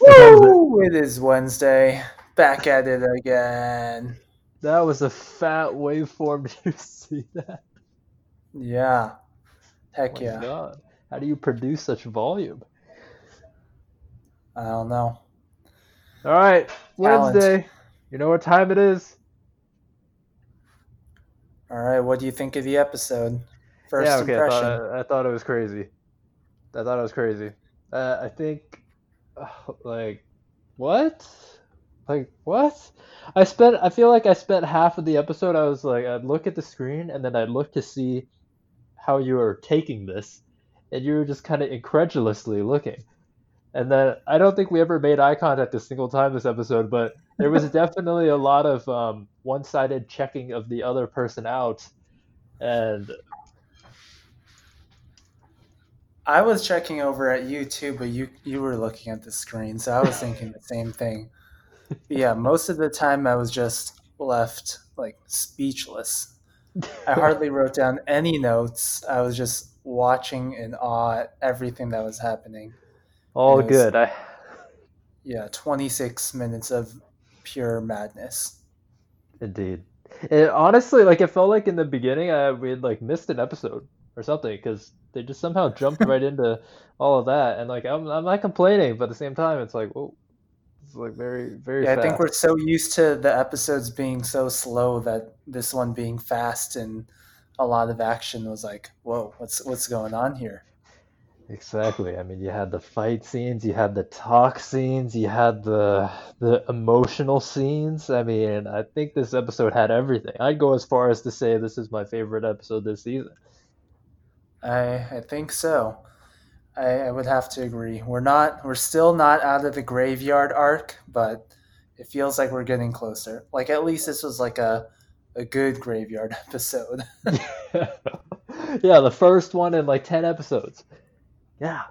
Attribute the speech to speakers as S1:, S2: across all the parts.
S1: Woo! It is Wednesday. Back at it again.
S2: That was a fat waveform. Did you see that?
S1: Yeah. Heck
S2: My
S1: yeah.
S2: God. How do you produce such volume?
S1: I don't know.
S2: All right,
S1: Talent.
S2: Wednesday. You know what time it is?
S1: All right. What do you think of the episode? First
S2: yeah, okay. I
S1: impression.
S2: thought, I, I thought it was crazy. I thought it was crazy. Uh, I think, uh, like, what? Like what? I spent. I feel like I spent half of the episode. I was like, I'd look at the screen and then I'd look to see how you were taking this, and you were just kind of incredulously looking. And then I don't think we ever made eye contact a single time this episode, but there was definitely a lot of um, one-sided checking of the other person out, and
S1: I was checking over at you too, but you you were looking at the screen, so I was thinking the same thing. Yeah, most of the time I was just left like speechless. I hardly wrote down any notes. I was just watching in awe at everything that was happening.
S2: all
S1: Yes.
S2: good. I
S1: Yeah, 26 minutes of pure madness.
S2: Indeed. It, honestly, like it felt like in the beginning, I we had like missed an episode or something because they just somehow jumped right into all of that, and like I'm I'm not complaining, but at the same time, it's like whoa, it's like very very
S1: Yeah, I think we're so used to the episodes being so slow that this one being fast and a lot of action was like, whoa, what's what's going on here?
S2: Exactly. I mean, you had the fight scenes, you had the talk scenes, you had the the emotional scenes. I mean, I think this episode had everything. I'd go as far as to say this is my favorite episode this season.
S1: I I think so. I, I would have to agree. We're not we're still not out of the graveyard arc, but it feels like we're getting closer. Like at least this was like a a good graveyard episode.
S2: Yeah, the first one in like 10 episodes. Yeah.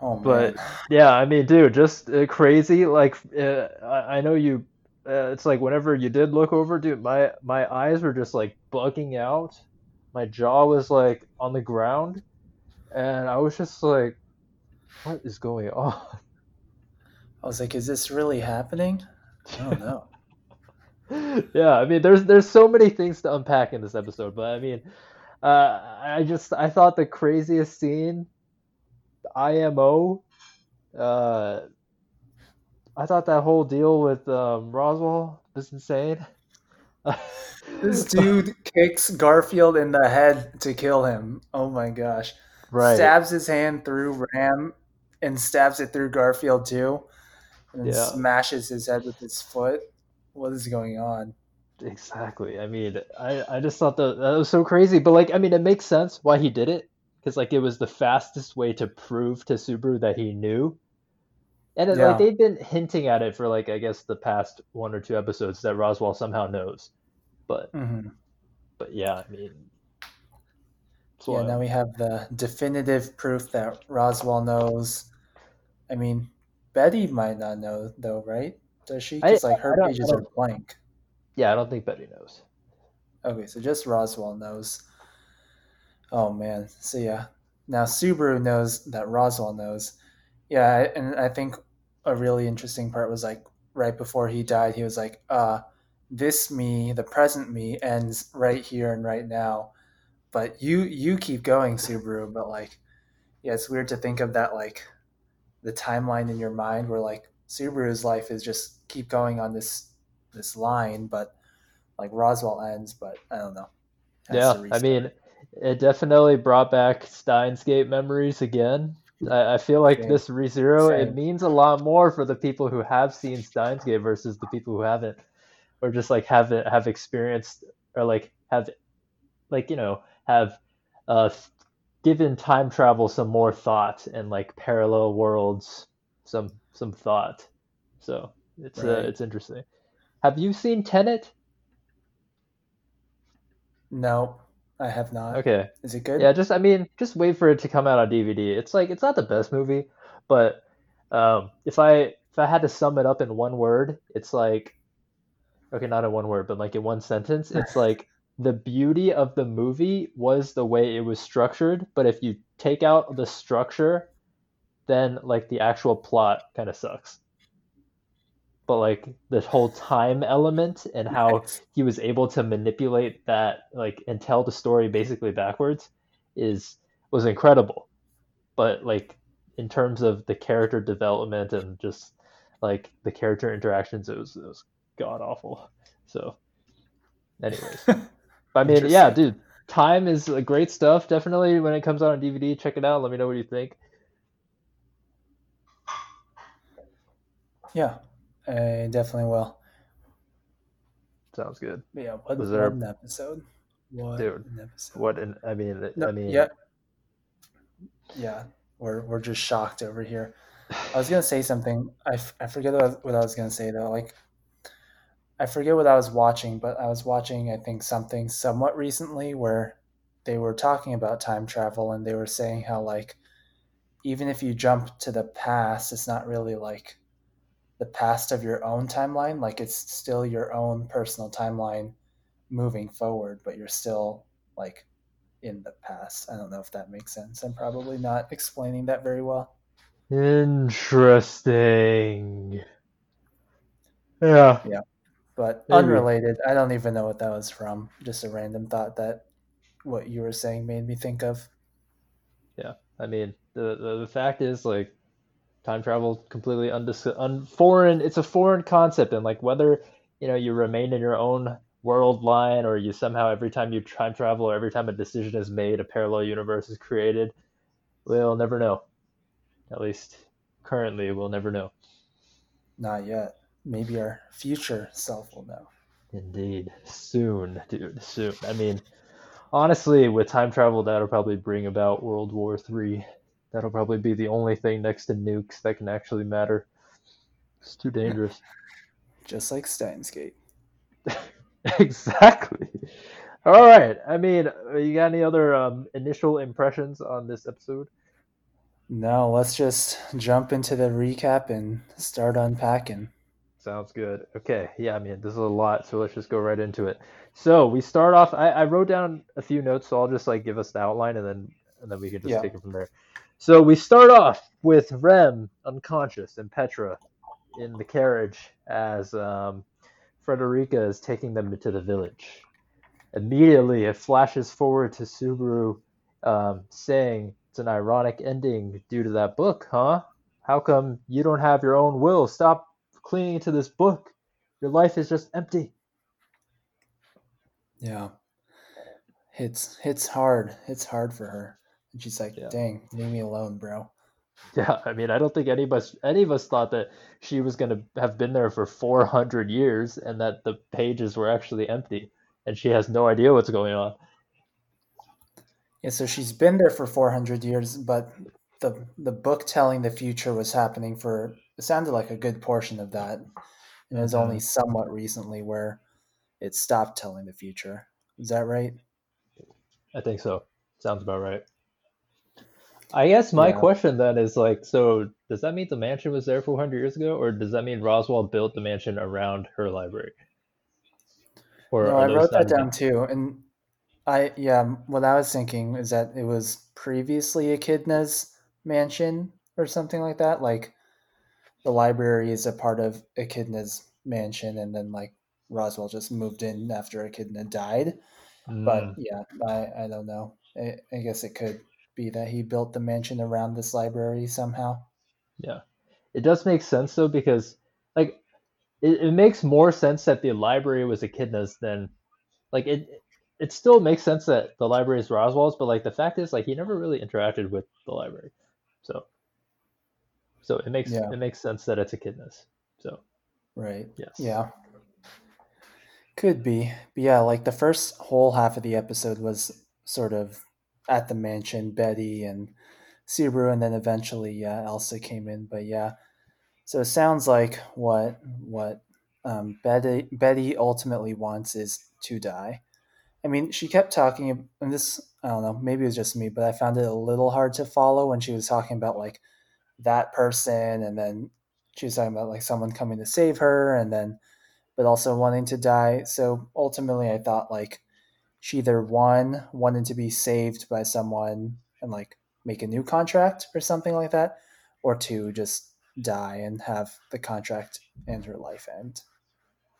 S1: Oh man.
S2: But yeah, I mean, dude, just uh, crazy. Like, uh, I, I know you. Uh, it's like whenever you did look over, dude, my my eyes were just like bugging out. My jaw was like on the ground, and I was just like, "What is going on?"
S1: I was like, is this really happening? I don't know.
S2: yeah, I mean, there's there's so many things to unpack in this episode, but I mean, uh, I just I thought the craziest scene, IMO, uh, I thought that whole deal with um, Roswaal was insane.
S1: This dude kicks Garfield in the head to kill him. Oh my gosh.
S2: right?
S1: Stabs his hand through Ram and stabs it through Garfield too. And
S2: Yeah.
S1: smashes his head with his foot. What is going on?
S2: Exactly. I mean, I, I just thought that that was so crazy, but like, I mean, it makes sense why he did it because like it was the fastest way to prove to Subaru that he knew. And it,
S1: Yeah.
S2: like they've been hinting at it for like I guess the past one or two episodes that Roswaal somehow knows. But
S1: hmm
S2: but yeah, I mean,
S1: Yeah, now we have the definitive proof that Roswaal knows. I mean, Betty might not know though, right? Does she? Because like her pages are blank.
S2: Yeah, I don't think Betty knows.
S1: Okay, so just Roswaal knows. Oh man. So yeah. Now Subaru knows that Roswaal knows. Yeah, and I think a really interesting part was like right before he died, he was like, uh, this me, the present me, ends right here and right now. But you you keep going, Subaru, but like yeah, it's weird to think of that like the timeline in your mind where like Subaru's life is just keep going on this this line, but like Roswaal ends, but I don't know. Has
S2: Yeah, I mean, it definitely brought back Steins Gate memories again. I, I feel like
S1: Same.
S2: this ReZero, it means a lot more for the people who have seen Steins Gate versus the people who haven't, or just like haven't have experienced or like have, like you know, have uh, given time travel some more thought and like parallel worlds some some thought. So it's uh, it's interesting. Have you seen Tenet?
S1: no, I have not.
S2: Okay.
S1: Is it good?
S2: Yeah, just I mean, just wait for it to come out on DVD. It's like it's not the best movie, but um, if I if I had to sum it up in one word, it's like okay, not in one word, but like in one sentence, it's like the beauty of the movie was the way it was structured, but if you take out the structure, then like the actual plot kind of sucks. But like the whole time element and how he was able to manipulate that like and tell the story basically backwards is was incredible. But like in terms of the character development and just like the character interactions, it was it was god awful. So, anyways, I mean, yeah, dude, time is uh, great stuff. Definitely, when it comes out on DVD, check it out. Let me know what you think.
S1: Yeah, I definitely will.
S2: Sounds good.
S1: Yeah, what, was there... what an episode?
S2: What dude, an episode. What an I mean, no, I mean,
S1: yeah, yeah, we're we're just shocked over here. I was gonna say something. I, f- I forget what I, was, what I was gonna say though. Like, I forget what I was watching, but I was watching I think something somewhat recently where they were talking about time travel and they were saying how like even if you jump to the past, it's not really like the past of your own timeline. Like it's still your own personal timeline moving forward, but you're still like in the past. I don't know if that makes sense. I'm probably not explaining that very well.
S2: Interesting. Yeah.
S1: Yeah. But Maybe. unrelated, I don't even know what that was from. Just a random thought that what you were saying made me think of.
S2: Yeah. I mean, the the, the fact is like time travel completely undis- un- foreign it's a foreign concept and like whether you know you remain in your own world line or you somehow every time you time travel or every time a decision is made a parallel universe is created we'll never know. At least currently we'll never know.
S1: Not yet. Maybe our future self will know.
S2: Indeed. Soon dude. Soon. I mean honestly with time travel that'll probably bring about world war three That'll probably be the only thing next to nukes that can actually matter. It's too dangerous.
S1: Just like Steins Gate.
S2: exactly. All right. I mean, you got any other um, initial impressions on this episode?
S1: No, let's just jump into the recap and start unpacking.
S2: Sounds good. Okay. Yeah, I mean, this is a lot, so let's just go right into it. So we start off. I, I wrote down a few notes, so I'll just like give us the outline, and then and then we can just yeah. take it from there. So we start off with Rem unconscious and Petra in the carriage as um, Frederica is taking them to the village. Immediately, it flashes forward to Subaru um, saying, It's an ironic ending due to that book, huh? How come you don't have your own will? Stop clinging to this book. Your life is just empty.
S1: Yeah. It's hits hard. It's hard for her. And she's like, yeah. "Dang, leave me alone, bro."
S2: Yeah, I mean, I don't think any of us any of us thought that she was going to have been there for 400 years and that the pages were actually empty and she has no idea what's going on.
S1: Yeah, so she's been there for 400 years, but the the book telling the future was happening for it sounded like a good portion of that. And it was only mm-hmm. somewhat recently where it stopped telling the future. Is that right?
S2: I think so. Sounds about right. I guess my yeah. question then is like, so does that mean the mansion was there 400 years ago, or does that mean Roswaal built the mansion around her library?
S1: Or no, I wrote that down too, and I yeah, what I was thinking is that it was previously Echidna's mansion or something like that. Like the library is a part of Echidna's mansion, and then like Roswaal just moved in after Echidna died. Mm. But yeah, I I don't know. I, I guess it could be that he built the mansion around this library somehow.
S2: Yeah. It does make sense though because like it, it makes more sense that the library was Echidna's than like it it still makes sense that the library is Roswaal's, but like the fact is like he never really interacted with the library. So so it makes yeah. it makes sense that it's Echidna's. So
S1: Right. Yes. Yeah. Could be. But yeah, like the first whole half of the episode was sort of at the mansion, Betty and Subaru, and then eventually, yeah, Elsa came in. But yeah, so it sounds like what what um, Betty Betty ultimately wants is to die. I mean, she kept talking, and this I don't know, maybe it was just me, but I found it a little hard to follow when she was talking about like that person, and then she was talking about like someone coming to save her, and then but also wanting to die. So ultimately, I thought like she either one wanted to be saved by someone and like make a new contract or something like that, or two just die and have the contract and her life end.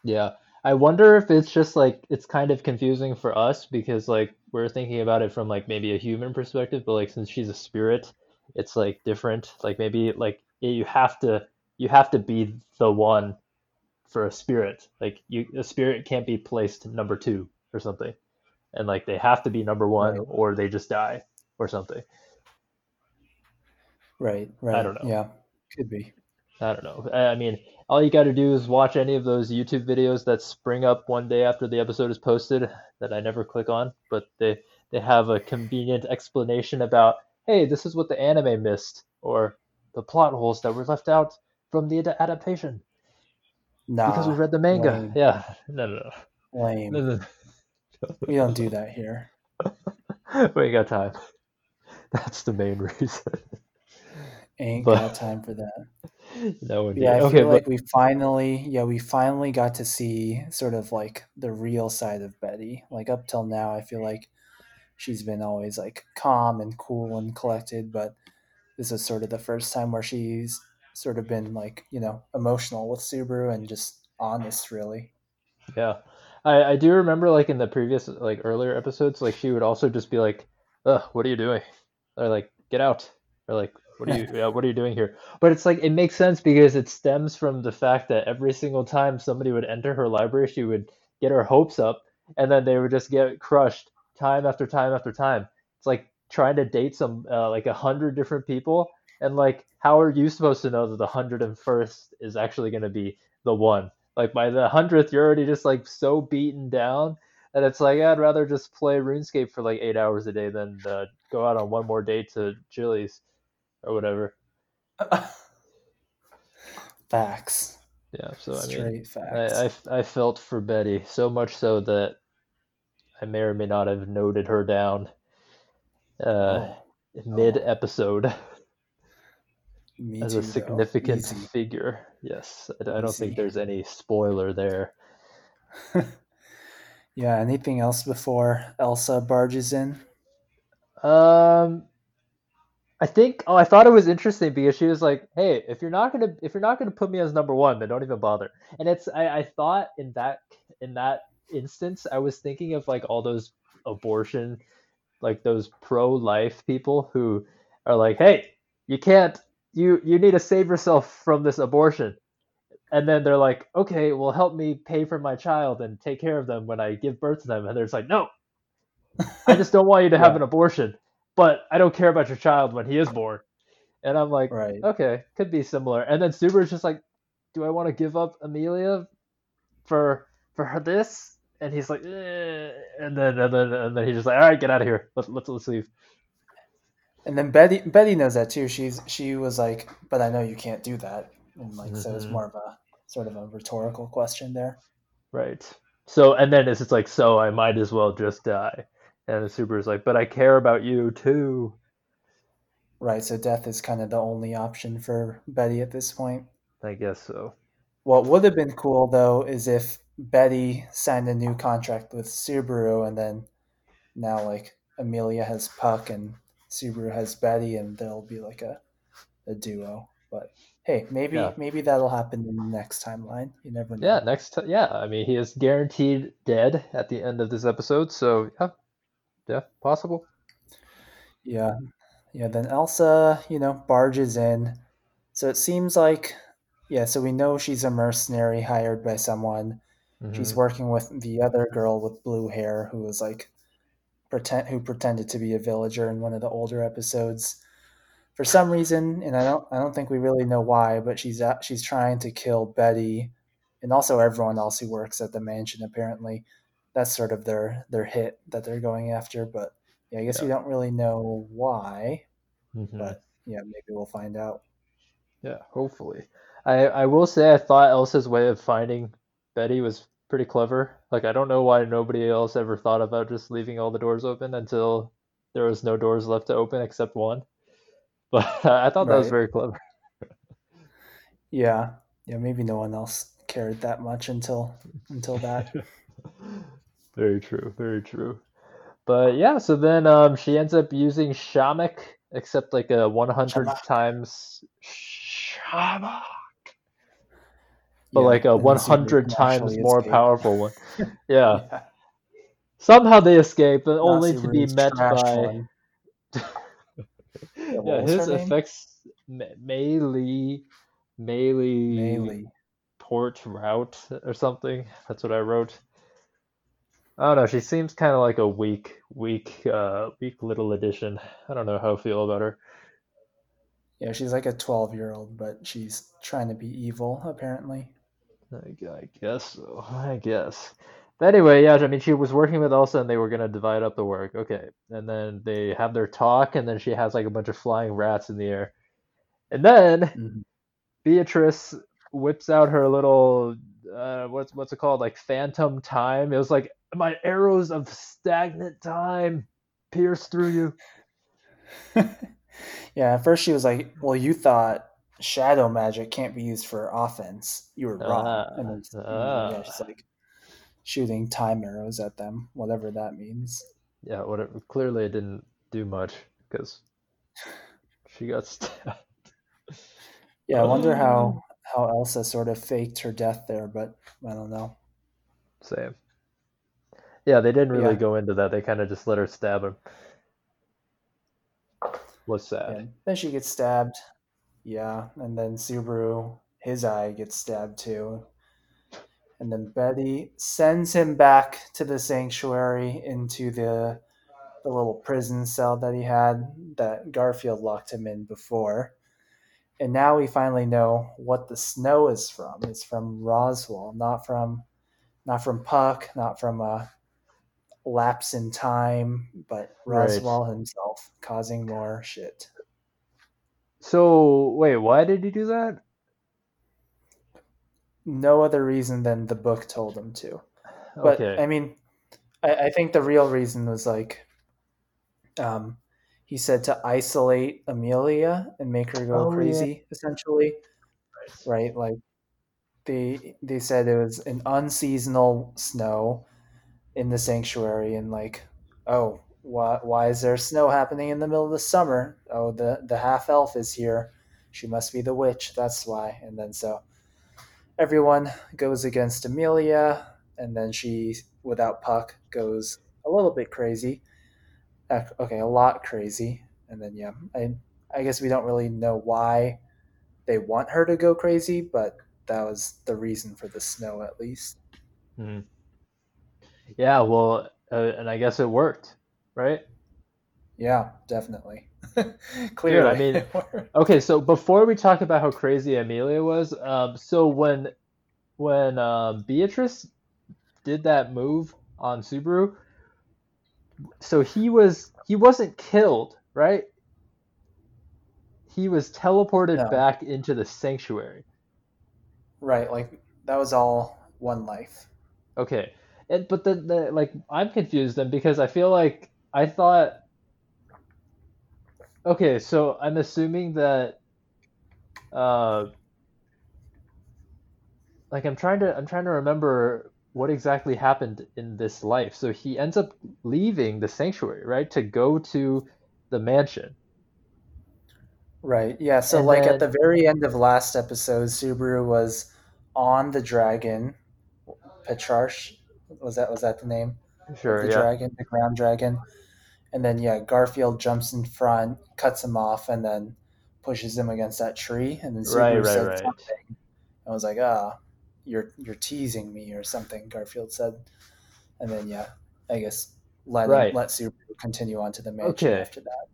S2: Yeah. I wonder if it's just like it's kind of confusing for us because like we're thinking about it from like maybe a human perspective, but like since she's a spirit, it's like different. Like maybe like you have to you have to be the one for a spirit. Like you a spirit can't be placed number 2 or something. And like they have to be number 1
S1: Right.
S2: or they just die or something.
S1: Right, right.
S2: I don't know.
S1: Yeah, could be.
S2: I don't know. I mean, all you got to do is watch any of those YouTube videos that spring up one day after the episode is posted that I never click on, but they they have a convenient explanation about, hey, this is what the anime missed, or the plot holes that were left out from the ad- adaptation because we read the manga.
S1: lame,
S2: Yeah, no, no, no,
S1: lame. We don't do that here.
S2: we ain't got time. That's the main reason.
S1: Ain't
S2: But
S1: got time for that.
S2: no, indeed.
S1: Yeah, I
S2: Okay,
S1: feel
S2: but
S1: like we finally, yeah, we finally got to see sort of like the real side of Betty. Like up till now, I feel like she's been always like calm and cool and collected, but this is sort of the first time where she's sort of been like, you know, emotional with Subaru and just honest, really.
S2: Yeah. I, I do remember like in the previous like earlier episodes, like she would also just be like, Ugh, what are you doing? Or like, get out. Or like, what are you yeah, what are you doing here? But it's like it makes sense because it stems from the fact that every single time somebody would enter her library, she would get her hopes up and then they would just get crushed time after time after time. It's like trying to date some uh, like a hundred different people and like how are you supposed to know that the hundred and first is actually going to be the one? Like by the hundredth, you're already just like so beaten down that it's like I'd rather just play RuneScape for like eight hours a day than uh, go out on one more date to Chili's or whatever.
S1: Facts.
S2: Yeah, so I mean,
S1: Straight
S2: I,
S1: facts.
S2: I I felt for Betty so much so that I may or may not have noted her down uh,
S1: Oh,
S2: mid episode
S1: me
S2: as a
S1: too, though.
S2: significant figure. Yes, I, I don't think there's any spoiler there.
S1: Yeah, anything else before Elsa barges in?
S2: Um, I think oh I thought it was interesting because she was like, "Hey, if you're not gonna if you're not gonna put me as number one, then don't even bother." And it's I, I thought in that in that instance, I was thinking of like all those abortion like those pro-life people who are like, "Hey, you can't you you need to save yourself from this abortion." And then they're like, "Okay, well help me pay for my child and take care of them when I give birth to them." And they're just like, "No, I just don't want you to have
S1: Yeah,
S2: an abortion, but I don't care about your child when he is born." And I'm like,
S1: right.
S2: "Okay, could be similar." And then Subaru's just like, "Do I want to give up Amelia for for her this?" And he's like, eh. and then and then and then he's just like, "All right, get out of here. Let's let's let's leave."
S1: And then Betty Betty knows that too. She's she was like, "But I know you can't do that." And like, so it's
S2: hmm
S1: more of a sort of a rhetorical question there.
S2: Right. So and then it's just like, so I might as well just die. And the Subaru's like, "But I care about you too."
S1: Right. So death is kind of the only option for Betty at this point.
S2: I guess so.
S1: What would have been cool though is if Betty signed a new contract with Subaru and then now like Amelia has Puck and Subaru has Betty and there'll be like a, a duo. But hey, maybe
S2: Yeah.
S1: maybe that'll happen in the next timeline. You never know.
S2: Yeah, next t- yeah, I mean, he is guaranteed dead at the end of this episode, so yeah, yeah, possible.
S1: Yeah. Yeah, then Elsa, you know, barges in. So it seems like yeah, so we know she's a mercenary hired by someone. She's
S2: hmm
S1: working with the other girl with blue hair who was like pretend who pretended to be a villager in one of the older episodes. For some reason, and I don't I don't think we really know why, but she's at, she's trying to kill Betty and also everyone else who works at the mansion apparently. That's sort of their their hit that they're going after, but yeah, I guess we don't really know why,
S2: hmm
S1: but yeah, maybe we'll find out.
S2: Yeah, hopefully. I I will say I thought Elsa's way of finding Betty was pretty clever. Like I don't know why nobody else ever thought about just leaving all the doors open until there was no doors left to open except one. But I thought that was very clever.
S1: Yeah. Yeah, maybe no one else cared that much until until that.
S2: very true, very true. But yeah, so then um, she ends up using Shamak, except like a 100
S1: Shamak.
S2: times Shamak. But
S1: Yeah,
S2: like a
S1: and then Subaru
S2: 100 times more
S1: escape.
S2: powerful one. Yeah.
S1: Yeah,
S2: Somehow they escape, but only to be met by. yeah, his effects Me- melee, melee,
S1: Meili.
S2: port route or something. That's what I wrote. I don't know. She seems kind of like a weak, weak, uh, weak little addition. I don't know how I feel about her.
S1: Yeah, she's like a 12 year old, but she's trying to be evil, apparently.
S2: I, I guess so. I guess. But anyway, yeah, I mean, she was working with Elsa and they were gonna divide up the work. Okay. And then they have their talk, and then she has like a bunch of flying rats in the air. And then
S1: Mhm.
S2: Beatrice whips out her little, uh, what's what's it called? Like phantom time. It was like my arrows of stagnant time pierce through you.
S1: yeah, at first she was like, Well, you thought shadow magic can't be used for offense. You were wrong.
S2: Ah,
S1: and then then, yeah,
S2: ah.
S1: she's like shooting time arrows at them, whatever that means.
S2: Yeah, whatever. Clearly, it didn't do much because she got stabbed.
S1: Yeah, I wonder how how Elsa sort of faked her death there, but I don't know.
S2: Same. Yeah, they didn't really
S1: Yeah.
S2: go into that. They kind of just let her stab him. Was sad.
S1: And then she gets stabbed. Yeah, and then Subaru, his eye gets stabbed too. And then Betty sends him back to the sanctuary into the the little prison cell that he had that Garfield locked him in before. And now we finally know what the snow is from. It's from Roswaal, not from not from Puck, not from a lapse in time, but
S2: Right.
S1: Roswaal himself causing more shit.
S2: So, wait, why did he do that?
S1: no other reason than the book told him to. But
S2: Okay.
S1: I mean, I, I think the real reason was like, um, he said to isolate Amelia and make her go
S2: Oh, yeah.
S1: crazy, essentially, right? Like they they said it was an unseasonal snow in the sanctuary, and like, oh, why why is there snow happening in the middle of the summer? Oh, the the half elf is here. She must be the witch. That's why. And then so everyone goes against Amelia, and then she, without Puck, goes a little bit crazy. Okay, a lot crazy, and then yeah, I I guess we don't really know why they want her to go crazy, but that was the reason for the snow, at least.
S2: Mhm. Yeah, well, uh, and I guess it worked, right?
S1: Yeah, definitely. Clearly,
S2: I mean- Okay, so before we talk about how crazy Amelia was, um, so when when um, Beatrice did that move on Subaru, so he was he wasn't killed, right? He was teleported
S1: No.
S2: back into the sanctuary.
S1: right, like that was all one life.
S2: Okay, and but the, the like I'm confused then because I feel like I thought. Okay, so I'm assuming that, uh, like I'm trying to I'm trying to remember what exactly happened in this life. So he ends up leaving the sanctuary, right, to go to the mansion.
S1: Right. Yeah. So,
S2: And
S1: like
S2: then-
S1: at the very end of last episode, Subaru was on the dragon. Patrasche was that was that the name?
S2: Sure,
S1: the
S2: yeah.
S1: dragon, the ground dragon. And then yeah, Garfield jumps in front, cuts him off, and then pushes him against that tree. And then Subaru
S2: Right, right,
S1: said
S2: right.
S1: something. I was like, ah, you're you're teasing me or something. Garfield said, and then yeah, I guess let
S2: Right.
S1: let Subaru continue on to the mansion
S2: Okay.
S1: after that.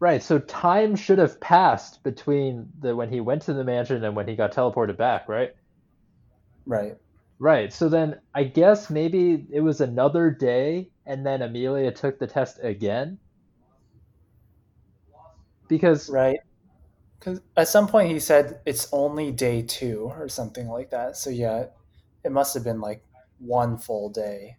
S2: Right, so time should have passed between the when he went to the mansion and when he got teleported back, right?
S1: Right.
S2: Right. So then I guess maybe it was another day and then Amelia took the test again. Because
S1: Right. Because at some point he said it's only day two or something like that. So yeah, it must have been like one full day.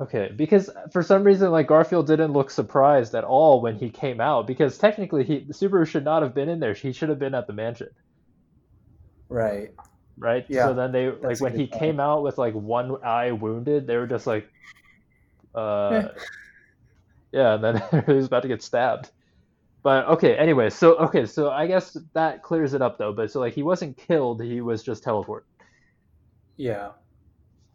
S2: okay, because for some reason like Garfield didn't look surprised at all when he came out because technically he Subaru should not have been in there. He should have been at the mansion.
S1: Right.
S2: right?
S1: Yeah,
S2: so then they like when he
S1: point.
S2: came out with like one eye wounded, they were just like, uh, yeah, and then he was about to get stabbed. But okay, anyway, so okay, so I guess that clears it up though. But so like he wasn't killed, he was just teleported.
S1: Yeah.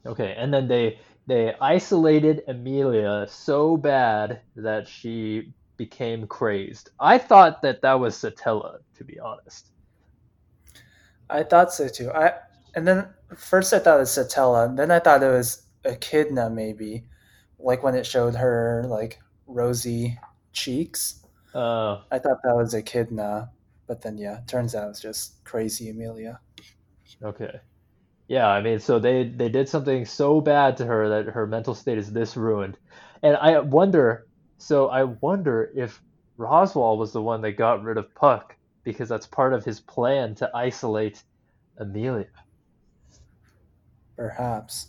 S2: Okay, and then they they isolated Amelia so bad that she became crazed. I thought that that was Satella, to be honest.
S1: I thought so too. I and then first I thought it was Satella, and then I thought it was Echidna maybe, like when it showed her like rosy cheeks.
S2: Uh,
S1: I thought that was Echidna, but then yeah, turns out it's just crazy Amelia.
S2: okay. Yeah, I mean, so they they did something so bad to her that her mental state is this ruined. And I wonder, so I wonder if Roswaal was the one that got rid of Puck because that's part of his plan to isolate Amelia.
S1: Perhaps.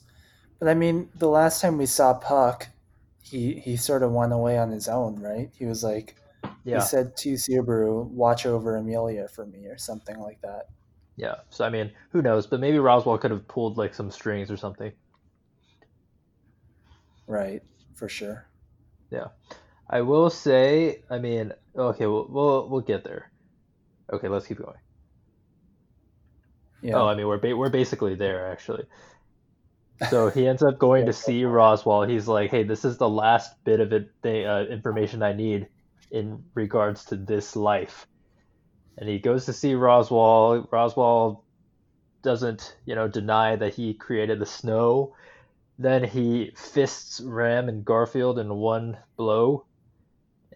S1: But I mean, the last time we saw Puck, he he sort of went away on his own, right? He was like
S2: yeah.
S1: he said to Subaru, "Watch over Amelia for me" or something like that.
S2: Yeah. So I mean, who knows? But maybe Roswaal could have pulled like some strings or something.
S1: Right, for sure. Yeah.
S2: I will say, I mean, okay, we'll we'll, we'll get there. Okay, let's keep going.
S1: Yeah.
S2: Oh, I mean, we're ba we're basically there actually. So he ends up going to see Roswaal. He's like, "Hey, this is the last bit of it, the, uh, information I need in regards to this life." And he goes to see Roswaal. Roswaal doesn't, you know, deny that he created the snow. Then he fists Ram and Garfield in one blow,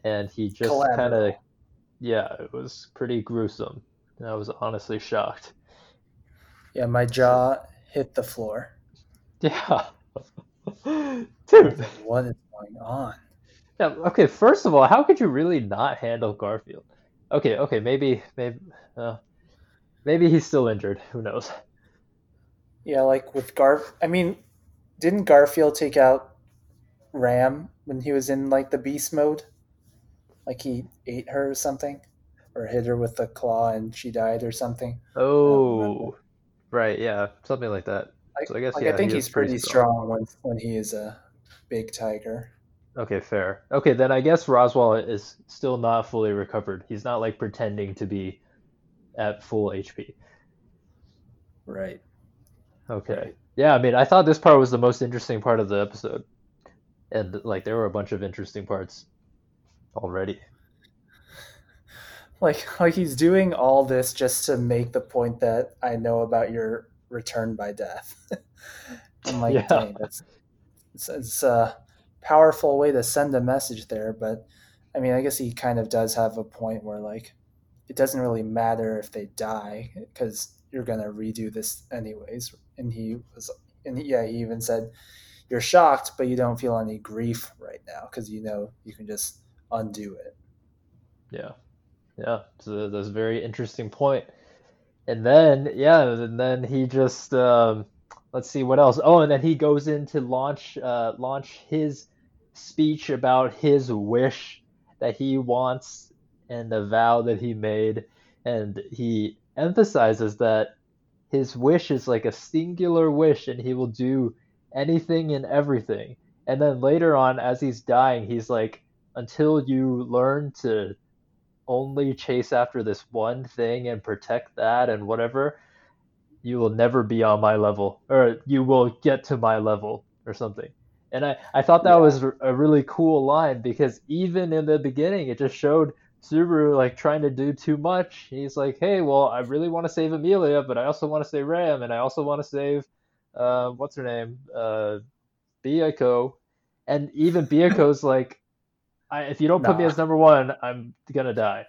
S2: and he just kind of, yeah, it was pretty gruesome. I was honestly shocked.
S1: Yeah, my jaw hit the floor.
S2: Yeah. Dude.
S1: What is going on?
S2: Yeah, okay, first of all, how could you really not handle Garfield? Okay, okay, maybe maybe uh, maybe he's still injured. Who knows?
S1: Yeah, like with Garf. I mean, didn't Garfield take out Ram when he was in like the beast mode? Like he ate her or something, or hit her with the claw and she died or something.
S2: Oh, right, yeah, something like that.
S1: Like,
S2: So I guess
S1: like
S2: yeah,
S1: I think
S2: he
S1: he's pretty strong when when he is a big tiger.
S2: Okay, fair. Okay, then I guess Roswaal is still not fully recovered. He's not like pretending to be at full HP.
S1: Right.
S2: Okay. Yeah, I mean, I thought this part was the most interesting part of the episode. And like there were a bunch of interesting parts already.
S1: Like like he's doing all this just to make the point that I know about your return by death. I'm like,
S2: Yeah.
S1: dang, that's it's, it's a powerful way to send a message there. But I mean, I guess he kind of does have a point where like it doesn't really matter if they die because you're gonna redo this anyways. And he was, and yeah, he even said, "You're shocked, but you don't feel any grief right now because you know you can just undo it."
S2: Yeah, yeah. So that's a very interesting point. And then, yeah, and then he just um, let's see what else. Oh, and then he goes in to launch uh, launch his speech about his wish that he wants and the vow that he made, and he emphasizes that his wish is like a singular wish, and he will do anything and everything. And then later on, as he's dying, he's like, until you learn to only chase after this one thing and protect that and whatever, you will never be on my level, or you will get to my level, or something. And I, I thought that
S1: Yeah.
S2: was a really cool line because even in the beginning, it just showed Subaru like trying to do too much. He's like, hey, well, I really want to save Amelia, but I also want to save Ram, and I also want to save, uh, what's her name, uh, Beako, and even Beako's like, I, if you don't put me as number one, I'm gonna die.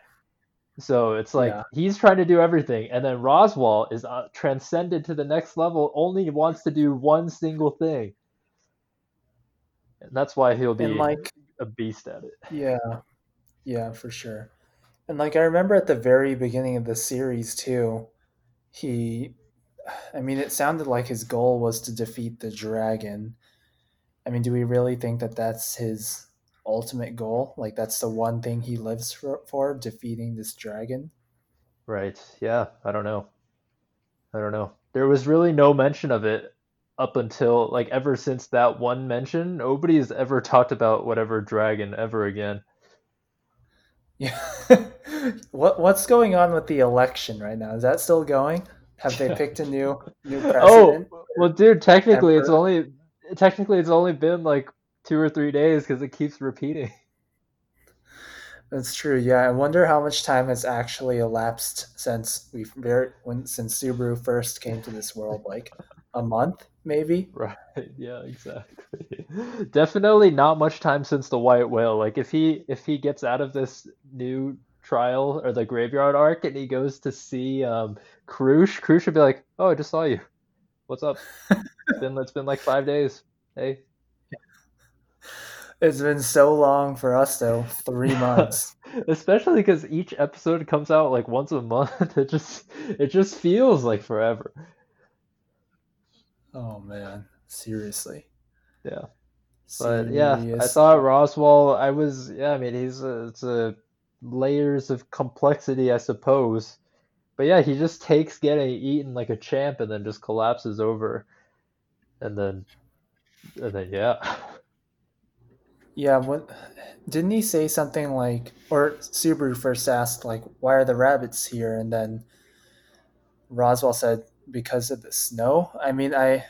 S2: So it's like
S1: Yeah.
S2: he's trying to do everything, and then Roswaal is uh, transcended to the next level, only wants to do one single thing, and that's why he'll be
S1: And like
S2: a beast at it.
S1: Yeah, yeah, for sure. And like I remember at the very beginning of the series too, he I mean it sounded like his goal was to defeat the dragon. I mean, do we really think that that's his ultimate goal? Like that's the one thing he lives for, for defeating this dragon?
S2: Right? Yeah. I don't know. I don't know. there was really no mention of it up until like ever since that one mention. Nobody has ever talked about whatever dragon ever again.
S1: Yeah. what what's going on with the election right now? Is that still going? Have they picked a new new
S2: oh,
S1: president?
S2: Oh, well, dude, technically it's only technically it's only been like two or three days because it keeps repeating.
S1: That's true. Yeah, I wonder how much time has actually elapsed since we very when since Subaru first came to this world. Like a month, maybe.
S2: Right. Yeah, exactly. Definitely not much time since the white whale. Like if he if he gets out of this new trial or the graveyard arc and he goes to see um Crusch, Crusch would be like, "Oh, I just saw you. What's up? It's been it's been like five days. Hey."
S1: It's been so long for us though. Three months.
S2: Especially because each episode comes out like once a month. It just it just feels like forever.
S1: Oh man, seriously,
S2: Yeah. But yeah, I thought Roswaal. I was yeah. I mean, he's a, it's a layers of complexity, I suppose. But yeah, he just takes getting eaten like a champ and then just collapses over, and then and then yeah,
S1: Yeah, what didn't he say something like or Subaru first asked like why are the rabbits here and then Roswaal said because of the snow? I mean, I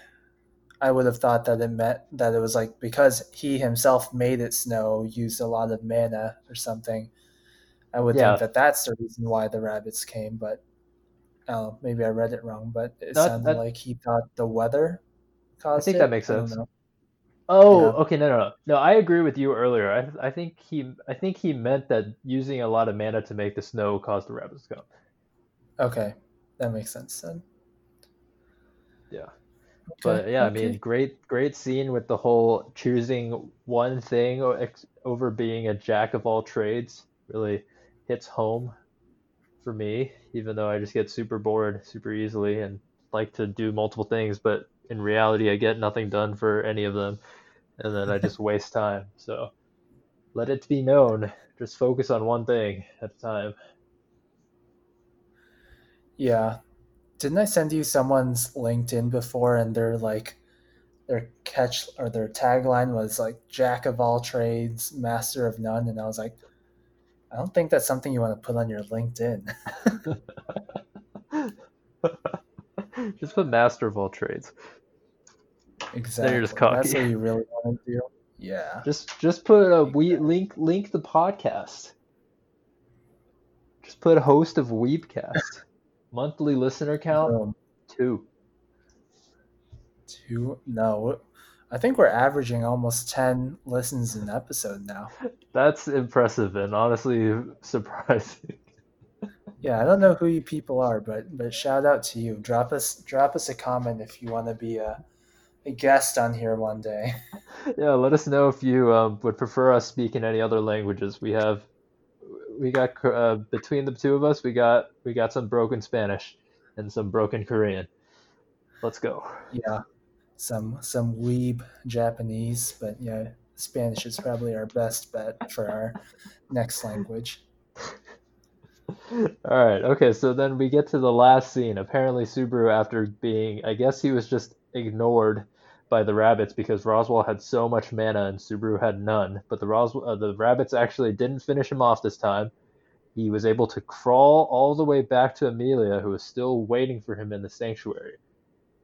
S1: I would have thought that it meant that it was like because he himself made it snow, used a lot of mana or something. I would think that that's the reason why the rabbits came, but uh, maybe I read it wrong, but it
S2: That
S1: sounded
S2: that
S1: like he thought the weather
S2: I
S1: caused
S2: think that
S1: it.
S2: makes
S1: I don't
S2: sense.
S1: know.
S2: Oh,
S1: Yeah.
S2: okay, no, no, no. No, I agree with you earlier. I I think he I think he meant that using a lot of mana to make the snow caused the rabbits to come.
S1: Okay. That makes sense then.
S2: Yeah.
S1: Okay.
S2: But yeah, I mean, great, great scene with the whole choosing one thing over being a jack of all trades. Really hits home for me, even though I just get super bored super easily and like to do multiple things, but in reality, I get nothing done for any of them, and then I just waste time. So let it be known, just focus on one thing at a time.
S1: Yeah. Didn't I send you someone's LinkedIn before and their like their catch or their tagline was like jack of all trades, master of none and I was like I don't think that's something you want to put on your LinkedIn.
S2: just put master of all trades. Then you're just
S1: exactly. That's
S2: cocky.
S1: what you really want to do. Yeah.
S2: Just just put a we link link the podcast. Just put a host of Weebcast. Monthly listener count
S1: Boom.
S2: two.
S1: Two no. I think we're averaging almost 10 listens an episode now.
S2: That's impressive and honestly surprising.
S1: Yeah, I don't know who you people are, but but shout out to you. Drop us drop us a comment if you want to be a, a guest on here one day.
S2: Yeah, let us know if you um, would prefer us speak in any other languages. We have we got uh, between the two of us, we got we got some broken Spanish and some broken Korean. Let's go.
S1: Yeah, some some weeb Japanese, but yeah, Spanish is probably our best bet for our next language.
S2: All right. Okay. So then we get to the last scene. Apparently, Subaru, after being, I guess he was just ignored by the rabbits because Roswaal had so much mana and Subaru had none. But the Roswaal, uh, the rabbits actually didn't finish him off this time. He was able to crawl all the way back to Amelia, who was still waiting for him in the sanctuary.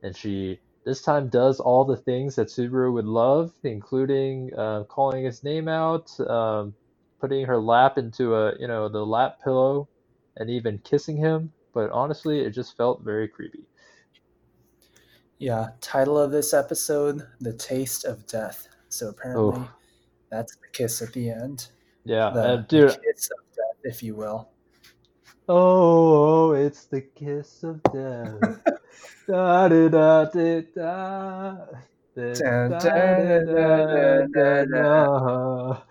S2: And she this time does all the things that Subaru would love, including uh, calling his name out, um, putting her lap into a you know the lap pillow, and even kissing him. But honestly, it just felt very creepy.
S1: Yeah, title of this episode: "The Taste of Death." So apparently,
S2: Oh
S1: that's the kiss at the end,
S2: yeah,
S1: the
S2: and
S1: the kiss of death, if you will.
S2: oh, it's the kiss of death. Da da da da da. Da
S1: Dun,
S2: da da da da
S1: dun.
S2: da.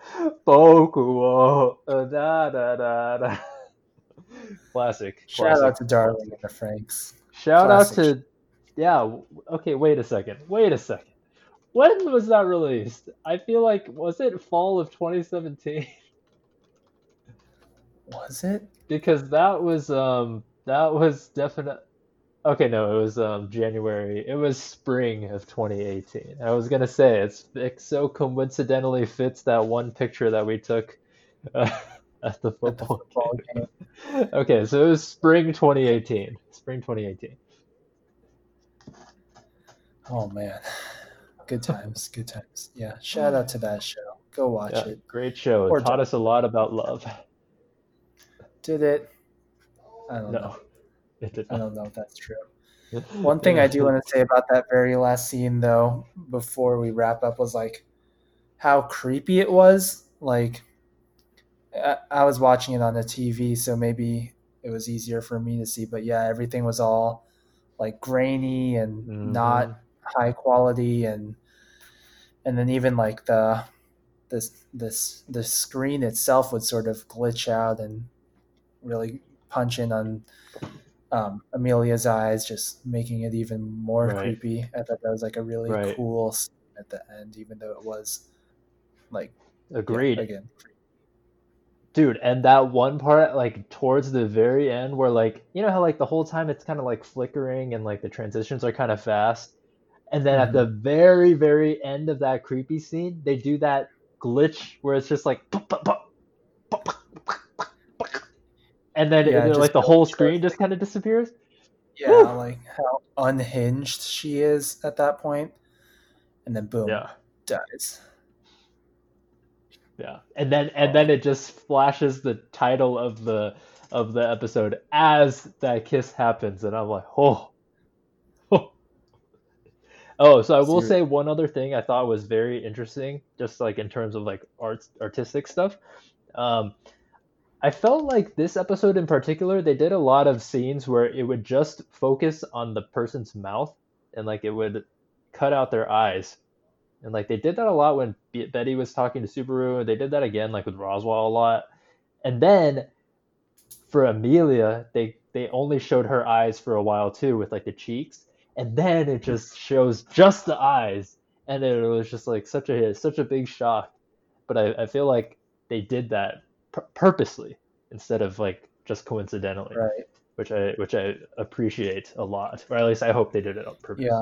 S2: 僕を da da da da. Classic,
S1: Shout
S2: classic.
S1: out to Darling in the Franxx.
S2: Shout out to, yeah. Okay, wait a second. Wait a second. When was that released? I feel like was it fall of 2017?
S1: Was it?
S2: Because that was um that was definite. Okay, no, it was um January. It was spring of 2018. I was gonna say it's it so coincidentally fits that one picture that we took uh, at the
S1: at the
S2: football
S1: football game.
S2: Okay, so it was spring 2018. Spring 2018.
S1: Oh man, good times, good times. Yeah, shout out to that show. Go watch
S2: Yeah,
S1: it.
S2: great show. It
S1: Or
S2: taught us a lot about love.
S1: Did it? I don't know.
S2: It did
S1: I don't know if that's true. One thing I do want to say about that very last scene, though, before we wrap up, was like how creepy it was. Like, I, I was watching it on the TV, so maybe it was easier for me to see. But yeah, everything was all like grainy and
S2: Mhm.
S1: not high quality, and and then even like the this this the screen itself would sort of glitch out and really punch in on um, Emilia's eyes, just making it even more
S2: Right.
S1: creepy. I thought that was like a really
S2: Right.
S1: cool scene at the end, even though it was like yeah,
S2: Agreed.
S1: again.
S2: Dude, and that one part, like towards the very end, where like you know how like the whole time it's kind of like flickering and like the transitions are kind of fast, and then at the mm-hmm. very very end of that creepy scene, they do that glitch where it's just like, and then
S1: Yeah,
S2: it- like the whole screen just kind of disappears.
S1: Yeah,
S2: Woo!
S1: like how unhinged she is at that point, and then boom,
S2: Yeah,
S1: dies.
S2: Yeah, and then and then it just flashes the title of the of the episode as that kiss happens, and I'm like, oh. Oh, so I will say one other thing I thought was very interesting, just like in terms of like arts artistic stuff. Um, I felt like this episode in particular, they did a lot of scenes where it would just focus on the person's mouth and like it would cut out their eyes. And like they did that a lot when Be- Betty was talking to Subaru, and they did that again like with Roswaal a lot. And then for Emilia, they they only showed her eyes for a while too with like the cheeks and then it just shows just the eyes and it was just like such a such a big shock but i, I feel like they did that pur- purposely instead of like just coincidentally
S1: Right.
S2: which i which i appreciate a lot or at least i hope they did it on purpose
S1: Yeah.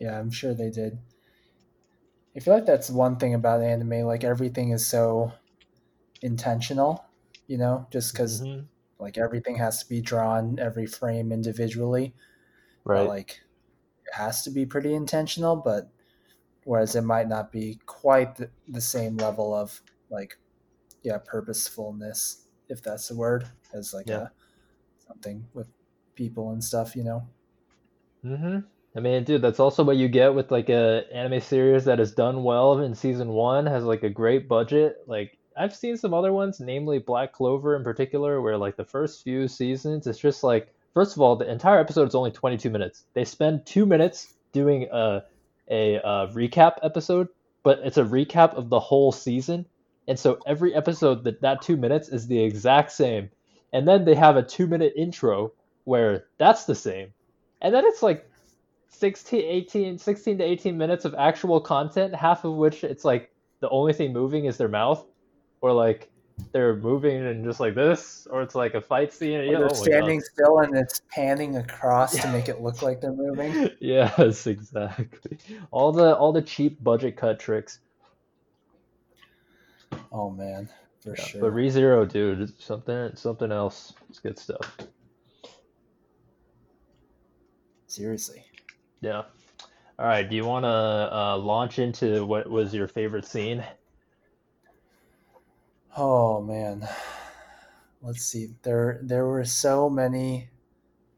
S1: Yeah, I'm sure they did. I feel like that's one thing about anime. Like everything is so intentional, you know, just because
S2: Mhm.
S1: like everything has to be drawn every frame individually. but,
S2: right
S1: like it has to be pretty intentional, but whereas it might not be quite the, the same level of like yeah purposefulness, if that's the word, as like
S2: Yeah.
S1: a something with people and stuff, you know.
S2: hmm I mean, dude, that's also what you get with like a anime series that is done well in season one, has like a great budget. Like I've seen some other ones, namely Black Clover in particular, where like the first few seasons, it's just like, first of all, the entire episode is only 22 minutes. They spend two minutes doing a a uh, recap episode, but it's a recap of the whole season, and so every episode that that two minutes is the exact same, and then they have a two minute intro where that's the same, and then it's like 16 18 16 to 18 minutes of actual content half of which it's like the only thing moving is their mouth or like they're moving and just like this or it's like a fight scene know,
S1: they're
S2: oh
S1: standing still and it's panning across to make it look like they're moving.
S2: yes exactly all the all the cheap budget cut tricks
S1: Oh man, for
S2: Yeah,
S1: sure.
S2: but rezero dude something something else it's good stuff
S1: Seriously.
S2: Yeah all right do you want to uh, launch into what was your favorite scene
S1: Oh man. Let's see. There there were so many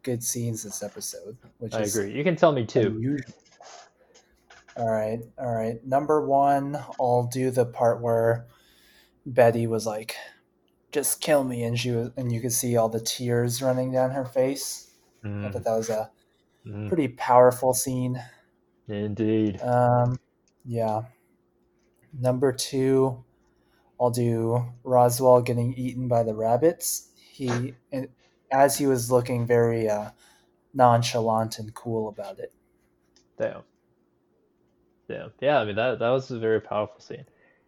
S1: good scenes this episode, which
S2: i agree you can tell me too.
S1: unusual. All right, all right. Number one, I'll do the part where Betty was like, "Just kill me," and she was, and you could see all the tears running down her face. I
S2: Mm,
S1: thought that was a
S2: mm,
S1: pretty powerful scene.
S2: indeed
S1: Um, yeah. Number two, I'll do Roswaal getting eaten by the rabbits. He, and as he was looking very uh, nonchalant and cool about it.
S2: Damn. Damn. Yeah, I mean that that was a very powerful scene.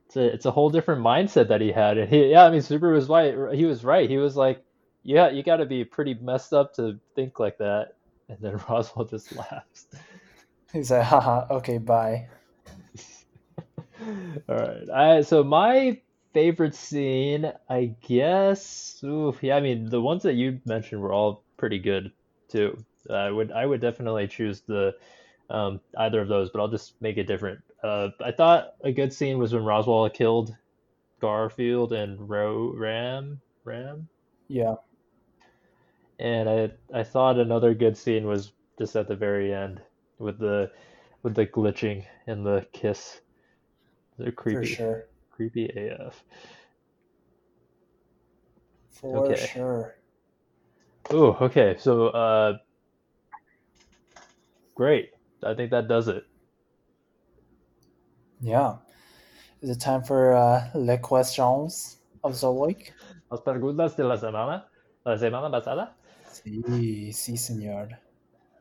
S2: It's a it's a whole different mindset that he had. And he yeah, I mean Subaru was right. He was right. He was like yeah, you got to be pretty messed up to think like that. And then Roswaal just laughs.
S1: He's like, haha, okay, bye.
S2: All right. I so my favorite scene, I guess. Oof, yeah, I mean the ones that you mentioned were all pretty good too. I would I would definitely choose the um, either of those, but I'll just make it different. Uh, I thought a good scene was when Roswaal killed Garfiel and Ro Ram Ram.
S1: Yeah.
S2: And I I thought another good scene was just at the very end with the with the glitching and the kiss. They're creepy.
S1: For sure.
S2: Creepy AF.
S1: For
S2: Okay.
S1: sure.
S2: Oh, okay. So uh great. I think that does it.
S1: Yeah. Is it time for uh, les questions of the week?
S2: Las preguntas de la semana. La semana pasada.
S1: Sí, sí, señor.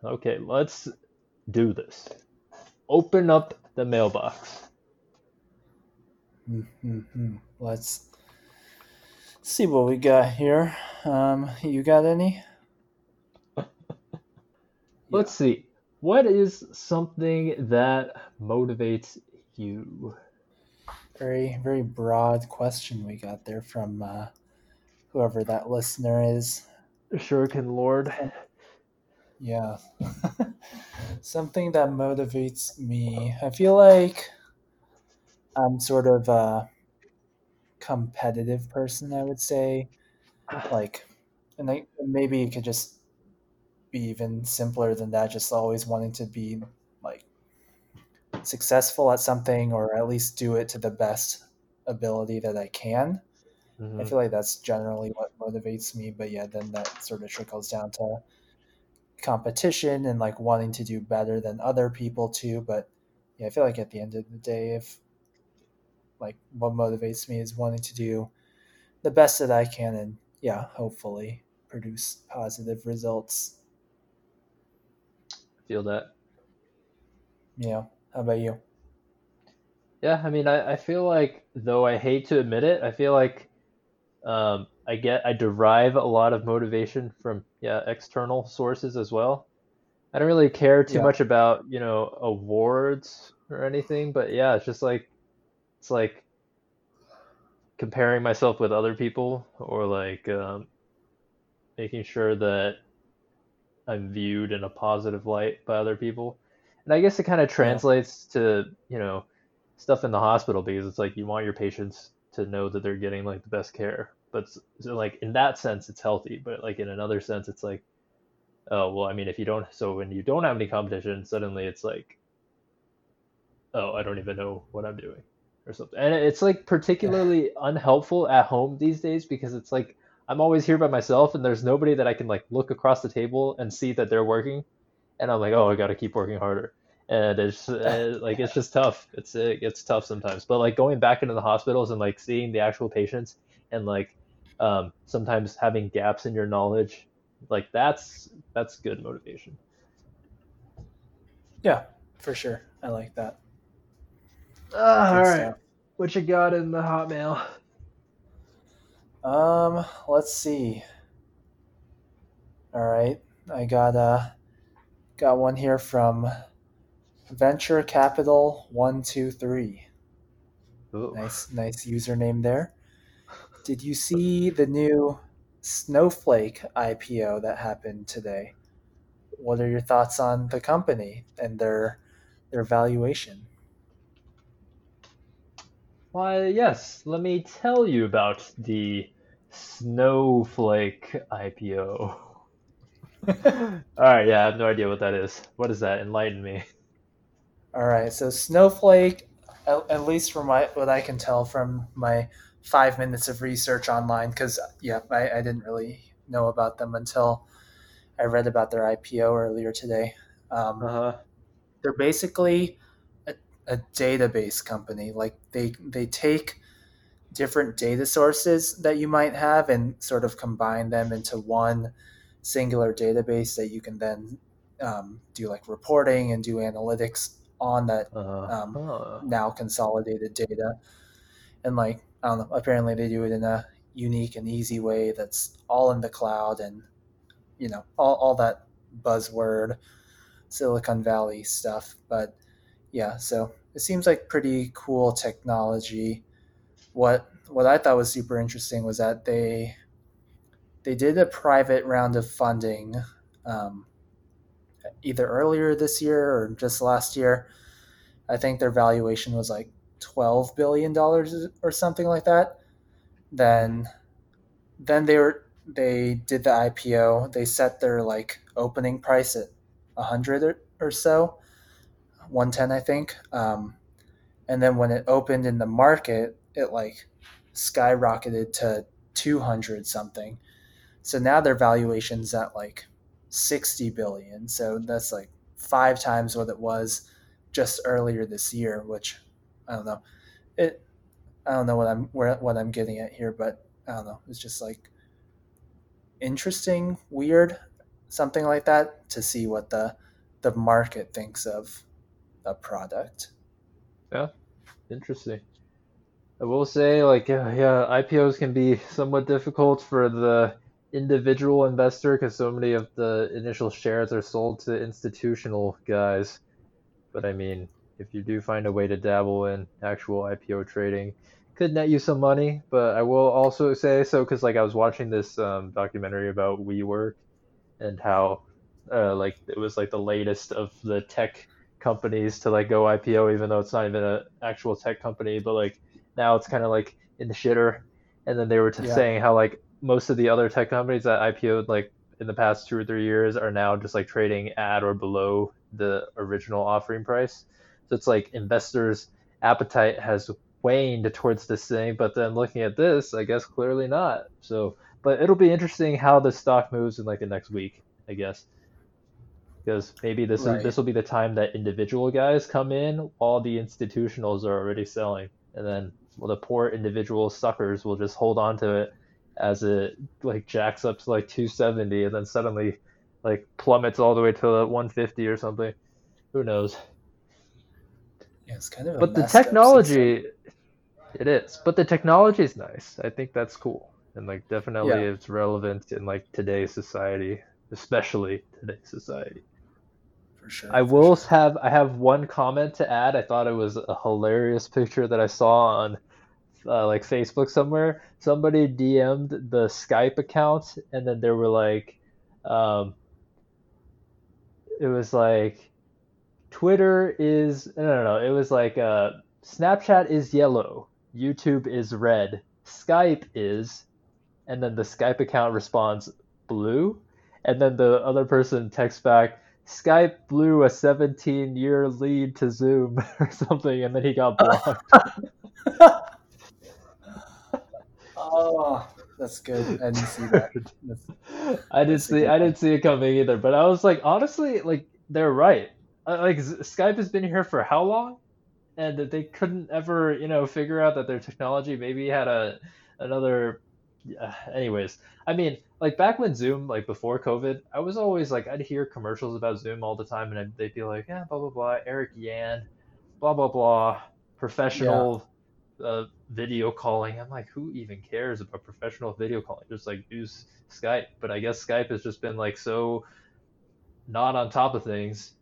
S2: Okay, let's do this. Open up the mailbox.
S1: Mm-hmm. Let's see what we got here. Um, you got any?
S2: Let's see. What is something that motivates you?
S1: Very, very broad question we got there from uh, whoever that listener is.
S2: Shuriken Lord.
S1: Yeah. Something that motivates me. I feel like I'm sort of a competitive person, I would say. Like, and I, maybe it could just be even simpler than that, just always wanting to be like successful at something or at least do it to the best ability that I can. I
S2: Mhm.
S1: feel like that's generally what motivates me. But yeah, then that sort of trickles down to competition and like wanting to do better than other people too. But yeah, I feel like at the end of the day, if like what motivates me is wanting to do the best that I can and yeah, hopefully produce positive results.
S2: Feel that.
S1: Yeah. How about you?
S2: Yeah, I mean, I, I feel like, though I hate to admit it, I feel like um, I get I derive a lot of motivation from yeah external sources as well. I don't really care too
S1: Yeah.
S2: much about, you know, awards or anything, but yeah, it's just like it's like comparing myself with other people or like um, making sure that I'm viewed in a positive light by other people. And I guess it kind of translates to, you know, stuff in the hospital because it's like you want your patients to know that they're getting like the best care. But so like in that sense it's healthy, but like in another sense it's like oh, well, I mean if you don't so when you don't have any competition, suddenly it's like oh, I don't even know what I'm doing or something. And it's like particularly unhelpful at home these days because it's like I'm always here by myself and there's nobody that I can like look across the table and see that they're working and I'm like, "Oh, I got to keep working harder." And it's uh, like it's just tough. It's it gets tough sometimes. But like going back into the hospitals and like seeing the actual patients and like um, sometimes having gaps in your knowledge, like that's that's good motivation.
S1: Yeah, for sure. I like that.
S2: Uh,
S1: Good stuff.
S2: What you got in the hotmail?
S1: Um, let's see. All right, I got uh got one here from Venture Capital One Two Three.
S2: Ooh.
S1: Nice, nice username there. Did you see the new Snowflake IPO that happened today? What are your thoughts on the company and their their valuation?
S2: Why, yes, let me tell you about the Snowflake IPO. All right, yeah, I have no idea what that is. What is that? Enlighten me.
S1: All right, so Snowflake, at, at least from my, what I can tell from my five minutes of research online, because yeah, I, I didn't really know about them until I read about their IPO earlier today. Um,
S2: Uh-huh.
S1: they're basically a, a database company. Like they they take different data sources that you might have and sort of combine them into one singular database that you can then um, do like reporting and do analytics on that
S2: Uh-huh.
S1: Um,
S2: Huh.
S1: now consolidated data and like i don't know apparently they do it in a unique and easy way that's all in the cloud and you know all, all that buzzword silicon valley stuff but yeah so it seems like pretty cool technology what what i thought was super interesting was that they they did a private round of funding um, either earlier this year or just last year i think their valuation was like 12 billion dollars or something like that then then they were they did the IPO. They set their like opening price at a 100 or, so, 110 I think. Um, and then when it opened in the market, it like skyrocketed to 200 something. So now their valuation's at like 60 billion. So that's like five times what it was just earlier this year, which I don't know. It I don't know what I'm where what I'm getting at here, but I don't know. It's just like interesting, weird, something like that to see what the the market thinks of a product.
S2: Yeah, interesting. I will say, like, yeah, yeah IPOs can be somewhat difficult for the individual investor because so many of the initial shares are sold to institutional guys. But I mean, if you do find a way to dabble in actual IPO trading, could net you some money. But I will also say so because like I was watching this um, documentary about WeWork and how uh, like it was like the latest of the tech companies to like go IPO, even though it's not even an actual tech company, but like now it's kind of like in the shitter. And then they were t- yeah. saying how like most of the other tech companies that IPO'd like in the past two or three years are now just like trading at or below the original offering price. So it's like investors' appetite has waned towards this thing, but then looking at this, I guess clearly not. So, but it'll be interesting how the stock moves in like the next week, I guess, because maybe this right. is this will be the time that individual guys come in while the institutionals are already selling, and then well, the poor individual suckers will just hold on to it as it like jacks up to like 270, and then suddenly like plummets all the way to 150 or something. Who knows?
S1: Yeah, it's kind of.
S2: but the technology, it is. But the technology is nice. I think that's cool, and like definitely yeah. it's relevant in like today's society, especially today's society.
S1: For sure.
S2: I will sure. have I have one comment to add. I thought it was a hilarious picture that I saw on uh, like Facebook somewhere. Somebody DM'd the Skype account, and then there were like, um, it was like Twitter is no no no. It was like uh, Snapchat is yellow, YouTube is red, Skype is, and then the Skype account responds blue, and then the other person texts back. Skype blew a 17 year lead to Zoom or something, and then he got blocked.
S1: oh, that's good. I didn't see that. That's,
S2: I didn't see. I didn't see it coming either. But I was like, honestly, like they're right uh, like Skype has been here for how long, and that they couldn't ever you know figure out that their technology maybe had a another. Uh, anyways, I mean, like back when Zoom, like before COVID, I was always like I'd hear commercials about Zoom all the time, and I'd, they'd be like, yeah, blah blah blah, Eric Yuan, blah blah blah, professional. Yeah. Uh, video calling. I'm like, who even cares about professional video calling? Just like use Skype. But I guess Skype has just been like so not on top of things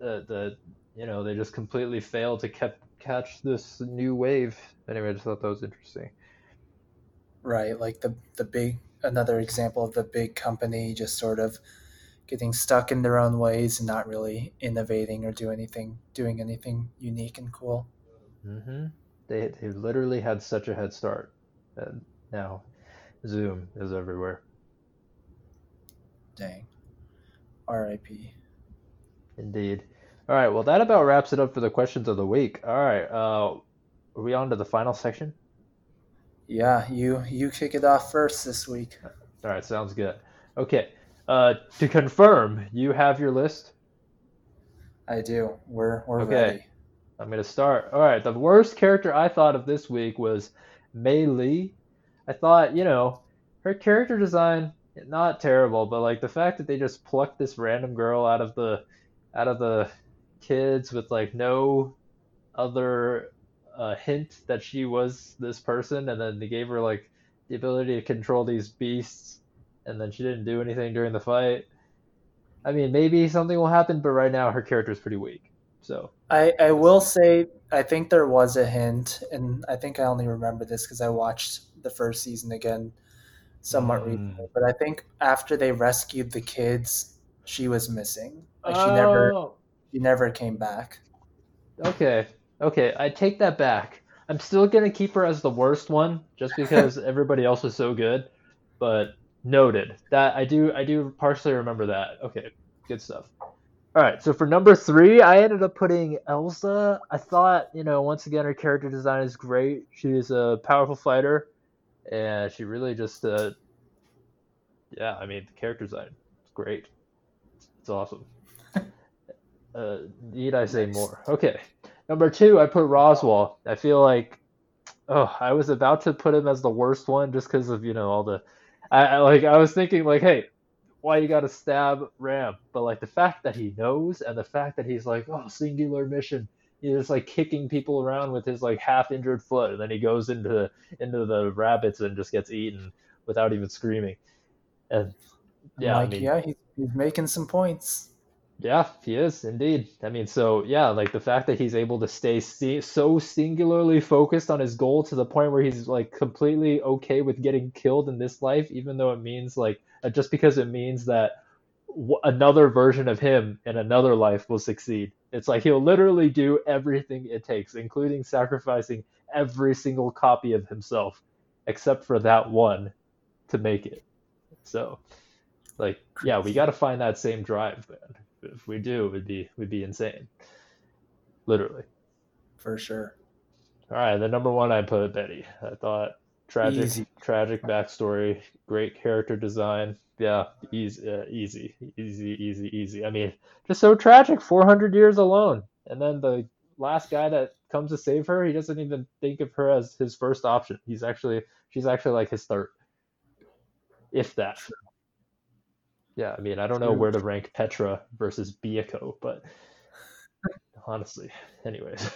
S2: uh, the you know they just completely failed to kept catch this new wave. Anyway, I just thought that was interesting.
S1: Right, like the the big another example of the big company just sort of getting stuck in their own ways and not really innovating or do anything doing anything unique and cool.
S2: Mm-hmm. They they literally had such a head start, and now Zoom is everywhere.
S1: Dang. R.I.P.
S2: Indeed. All right. Well, that about wraps it up for the questions of the week. All right. Uh, are we on to the final section?
S1: Yeah, you you kick it off first this week.
S2: All right. Sounds good. Okay. Uh, to confirm, you have your list.
S1: I do. We're we're okay. ready.
S2: I'm gonna start. All right. The worst character I thought of this week was Meili. I thought, you know, her character design not terrible, but like the fact that they just plucked this random girl out of the out of the kids with like no other uh, hint that she was this person, and then they gave her like the ability to control these beasts, and then she didn't do anything during the fight. I mean, maybe something will happen, but right now her character is pretty weak. So
S1: I, I will say I think there was a hint, and I think I only remember this because I watched the first season again somewhat
S2: Mm.
S1: recently. But I think after they rescued the kids, she was missing. Like she never
S2: Oh,
S1: she never came back.
S2: Okay, okay, I take that back. I'm still gonna keep her as the worst one, just because everybody else was so good. But noted that I do I do partially remember that. Okay, good stuff. All right, so for number three, I ended up putting Elsa. I thought, you know, once again, her character design is great. She's a powerful fighter, and she really just, uh, yeah, I mean, the character design is great. It's awesome. Uh, need I say
S1: Nice.
S2: more? Okay. Number two, I put Roswaal. I feel like, oh, I was about to put him as the worst one just because of you know all the, I, I like I was thinking like, hey, why you gotta stab Ram? But like the fact that he knows and the fact that he's like, oh, singular mission. He's just like kicking people around with his like half injured foot, and then he goes into into the rabbits and just gets eaten without even screaming. And yeah, I
S1: like,
S2: mean,
S1: yeah, he's, he's making some points.
S2: Yeah, he is indeed. I mean, so yeah, like the fact that he's able to stay so singularly focused on his goal to the point where he's like completely okay with getting killed in this life, even though it means like uh, just because it means that w another version of him in another life will succeed. It's like he'll literally do everything it takes, including sacrificing every single copy of himself, except for that one, to make it. So, like, yeah, we got to find that same drive, man. If we do, we'd be we'd be insane. Literally.
S1: For sure.
S2: All right, the number one I put Betty. I thought tragic,
S1: Easy.
S2: tragic backstory, great character design. Yeah, easy, uh, easy, easy, easy, easy. I mean, just so tragic. Four hundred years alone, and then the last guy that comes to save her, he doesn't even think of her as his first option. He's actually, she's actually like his third, if that. Yeah, I mean, I don't know where to rank Petra versus Beako, but honestly, anyways,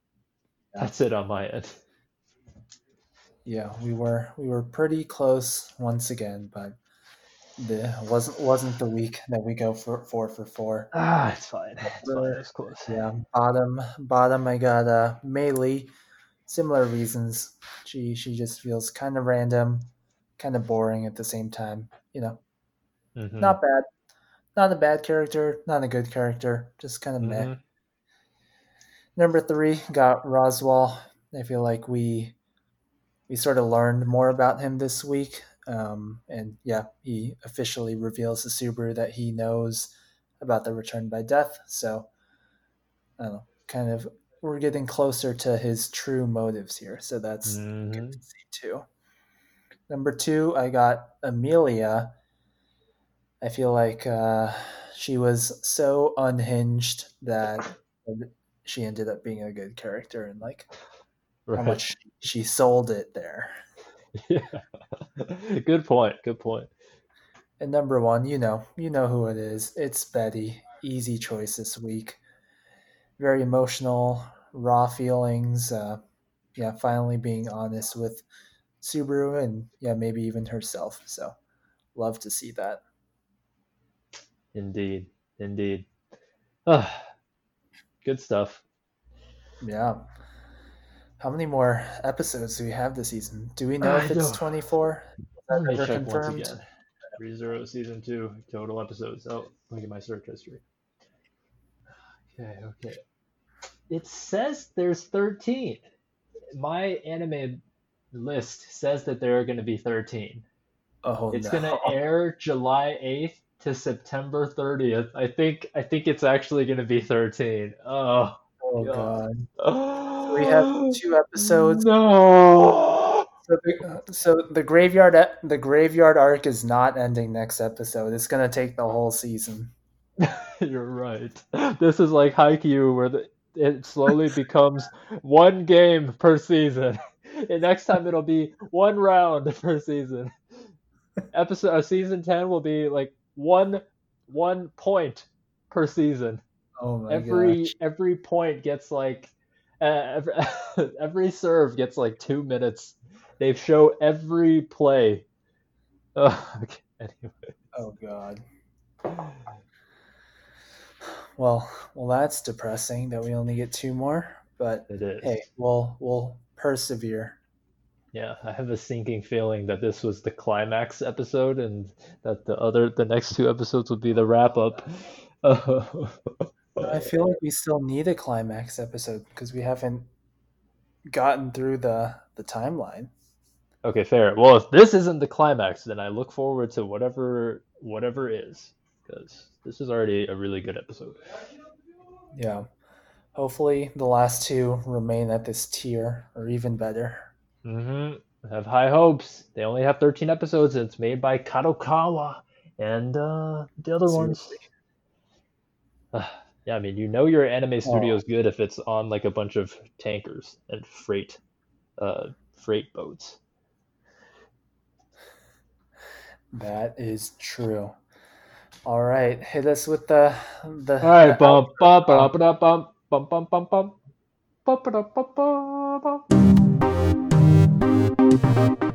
S2: that's it on my end.
S1: Yeah, we were we were pretty close once again, but the wasn't wasn't the week that we go for four for four.
S2: Ah, it's fine. It's fine. It was close.
S1: Yeah, bottom bottom I got uh Meili. Similar reasons. She she just feels kind of random, kind of boring at the same time. You know,
S2: Mhm.
S1: not bad. Not a bad character, not a good character, just kind of meh.
S2: Mhm.
S1: Number three got Roswaal. I feel like we we sort of learned more about him this week. Um, and yeah, he officially reveals to Subaru that he knows about the return by death. So I don't know, kind of we're getting closer to his true motives here. So that's
S2: Mhm.
S1: good to see too. Number two, I got Emilia. I feel like uh, she was so unhinged that she ended up being a good character and like how much she sold it there.
S2: Yeah. Good point. Good point.
S1: And number one, you know, you know who it is. It's Betty. Easy choice this week. Very emotional, raw feelings. Uh, yeah, finally being honest with Subaru and yeah, maybe even herself. So, love to see that.
S2: Indeed. Indeed. Ah, good stuff.
S1: Yeah. How many more episodes do we have this season? Do we know
S2: I
S1: if it's
S2: don't-
S1: 24?
S2: Let me check
S1: confirmed?
S2: once again. ReZero season two total episodes. Oh, look at my search history. Okay, okay. It says there's 13. My anime list says that there are going to be 13.
S1: Oh,
S2: It's
S1: no.
S2: gonna air July 8th to September 30th. I think I think it's actually gonna be 13. Oh,
S1: Oh,
S2: God.
S1: God. We have two episodes.
S2: No.
S1: So the, so the graveyard the graveyard arc is not ending next episode. It's gonna take the whole season.
S2: You're right. This is like Haikyuu where the, it slowly becomes one game per season. And next time it'll be one round per season. Episode uh, season 10 will be like one one point per season.
S1: Oh my
S2: every
S1: gosh.
S2: every point gets like uh, every, every serve gets like two minutes They show every play. Oh, okay. Anyway.
S1: Oh God. Well, well, that's depressing that we only get two more. But
S2: It is.
S1: hey, we'll we'll persevere.
S2: Yeah, I have a sinking feeling that this was the climax episode, and that the other, the next two episodes would be the wrap up.
S1: I feel like we still need a climax episode because we haven't gotten through the the timeline.
S2: Okay, fair. Well, if this isn't the climax, then I look forward to whatever whatever is, because this is already a really good episode.
S1: Yeah. Hopefully, the last two remain at this tier or even better.
S2: Mm-hmm. I have high hopes. They only have 13 episodes. And it's made by Kadokawa and uh, the other ones.
S1: Seriously.
S2: Uh, yeah, I mean, you know your anime studio is good if it's on like a bunch of tankers and freight, uh, freight boats.
S1: That is true. All right, hit us with the the.
S2: All right,
S1: the
S2: bum bum ba da ba da bum bum bum bum bum bum ba da ba ba. Thank you.